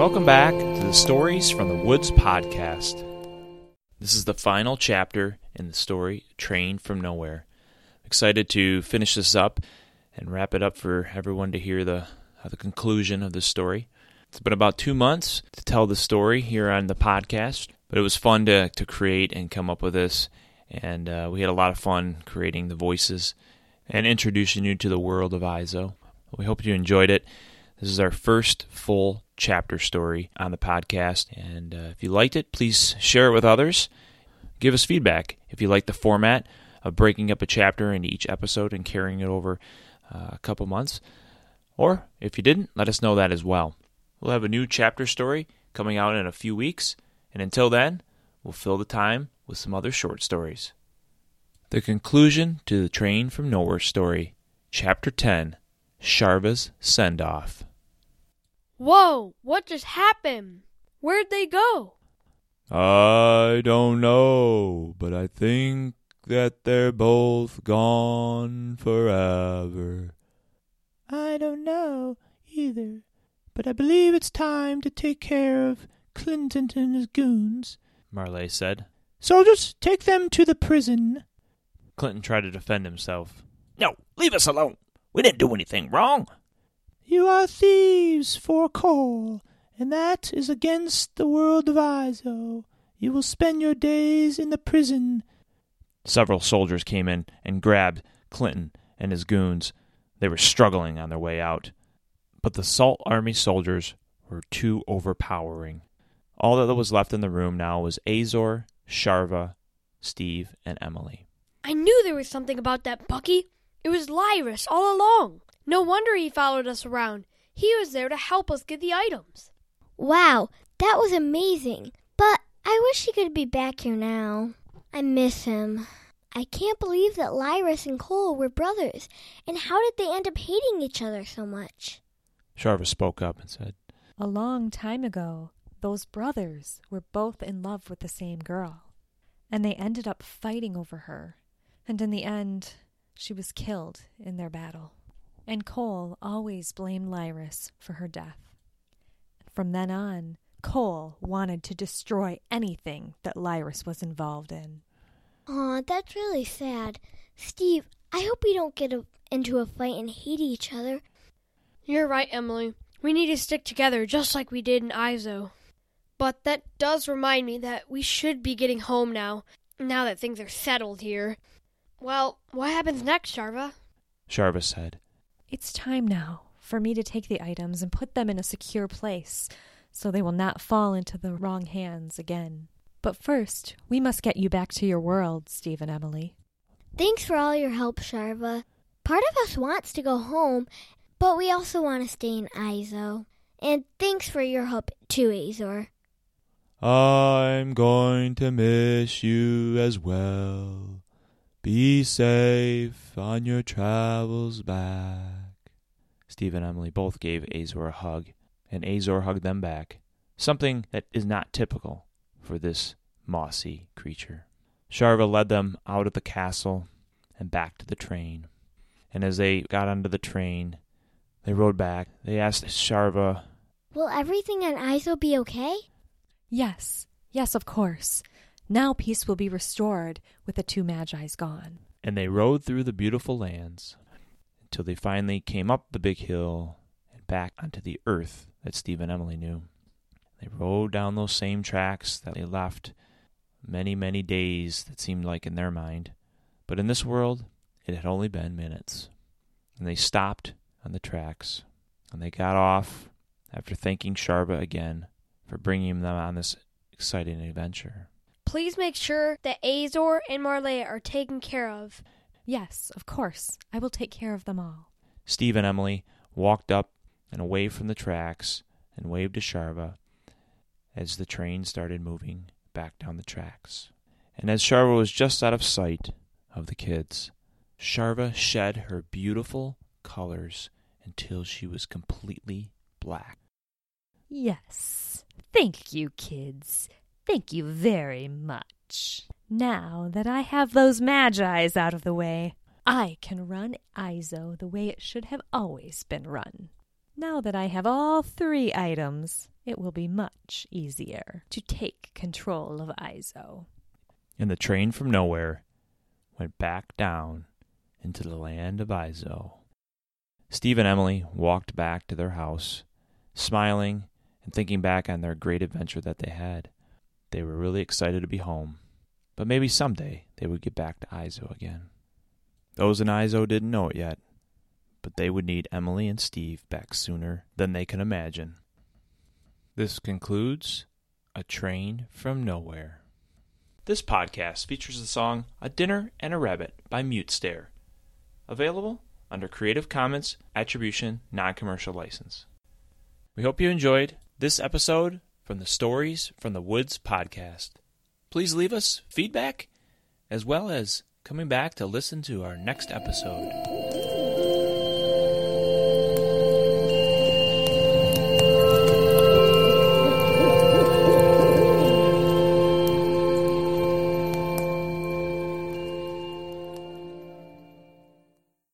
Welcome back to the Stories from the Woods podcast. This is the final chapter in the story Train from Nowhere. Excited to finish this up and wrap it up for everyone to hear the uh, the conclusion of the story. It's been about two months to tell the story here on the podcast, but it was fun to, to create and come up with this. And uh, we had a lot of fun creating the voices and introducing you to the world of Izo. We hope you enjoyed it. This is our first full chapter story on the podcast. And uh, if you liked it, please share it with others. Give us feedback. If you like the format of breaking up a chapter into each episode and carrying it over uh, a couple months, or if you didn't, let us know that as well. We'll have a new chapter story coming out in a few weeks. And until then, we'll fill the time with some other short stories. The conclusion to the Train from Nowhere story, Chapter 10 Sharva's Send Off. Whoa, what just happened? Where'd they go? I don't know, but I think that they're both gone forever. I don't know either, but I believe it's time to take care of Clinton and his goons. Marley said. Soldiers, take them to the prison. Clinton tried to defend himself. No, leave us alone. We didn't do anything wrong. You are thieves for coal, and that is against the world of Izo. You will spend your days in the prison. Several soldiers came in and grabbed Clinton and his goons. They were struggling on their way out. But the Salt Army soldiers were too overpowering. All that was left in the room now was Azor, Sharva, Steve, and Emily. I knew there was something about that Bucky. It was Lyris all along. No wonder he followed us around. He was there to help us get the items. Wow, that was amazing. But I wish he could be back here now. I miss him. I can't believe that Lyris and Cole were brothers. And how did they end up hating each other so much? Sharva spoke up and said, A long time ago, those brothers were both in love with the same girl. And they ended up fighting over her. And in the end, she was killed in their battle and Cole always blamed Lyris for her death. From then on, Cole wanted to destroy anything that Lyris was involved in. Aw, that's really sad. Steve, I hope we don't get a, into a fight and hate each other. You're right, Emily. We need to stick together just like we did in Izo. But that does remind me that we should be getting home now, now that things are settled here. Well, what happens next, Sharva? Sharva said. It's time now for me to take the items and put them in a secure place so they will not fall into the wrong hands again. But first, we must get you back to your world, Steve and Emily. Thanks for all your help, Sharva. Part of us wants to go home, but we also want to stay in Izo. And thanks for your help too, Azor. I'm going to miss you as well. Be safe on your travels back. Steve and Emily both gave Azor a hug, and Azor hugged them back, something that is not typical for this mossy creature. Sharva led them out of the castle and back to the train. And as they got onto the train, they rode back. They asked Sharva, Will everything on Izo be okay? Yes, yes, of course. Now peace will be restored with the two Magi's gone. And they rode through the beautiful lands till they finally came up the big hill and back onto the earth that Steve and Emily knew. They rode down those same tracks that they left many, many days that seemed like in their mind. But in this world, it had only been minutes. And they stopped on the tracks. And they got off after thanking Sharva again for bringing them on this exciting adventure. Please make sure that Azor and Marley are taken care of. Yes, of course. I will take care of them all. Steve and Emily walked up and away from the tracks and waved to Sharva as the train started moving back down the tracks. And as Sharva was just out of sight of the kids, Sharva shed her beautiful colors until she was completely black. Yes. Thank you, kids. Thank you very much. Now that I have those Magi's out of the way, I can run Izo the way it should have always been run. Now that I have all three items, it will be much easier to take control of Izo. And the train from nowhere went back down into the land of Izo. Steve and Emily walked back to their house, smiling and thinking back on their great adventure that they had. They were really excited to be home, but maybe someday they would get back to Izo again. Those in Izo didn't know it yet, but they would need Emily and Steve back sooner than they can imagine. This concludes A Train from Nowhere. This podcast features the song A Dinner and a Rabbit by Mute Stare, available under Creative Commons Attribution Non Commercial License. We hope you enjoyed this episode from the Stories from the Woods podcast. Please leave us feedback as well as coming back to listen to our next episode.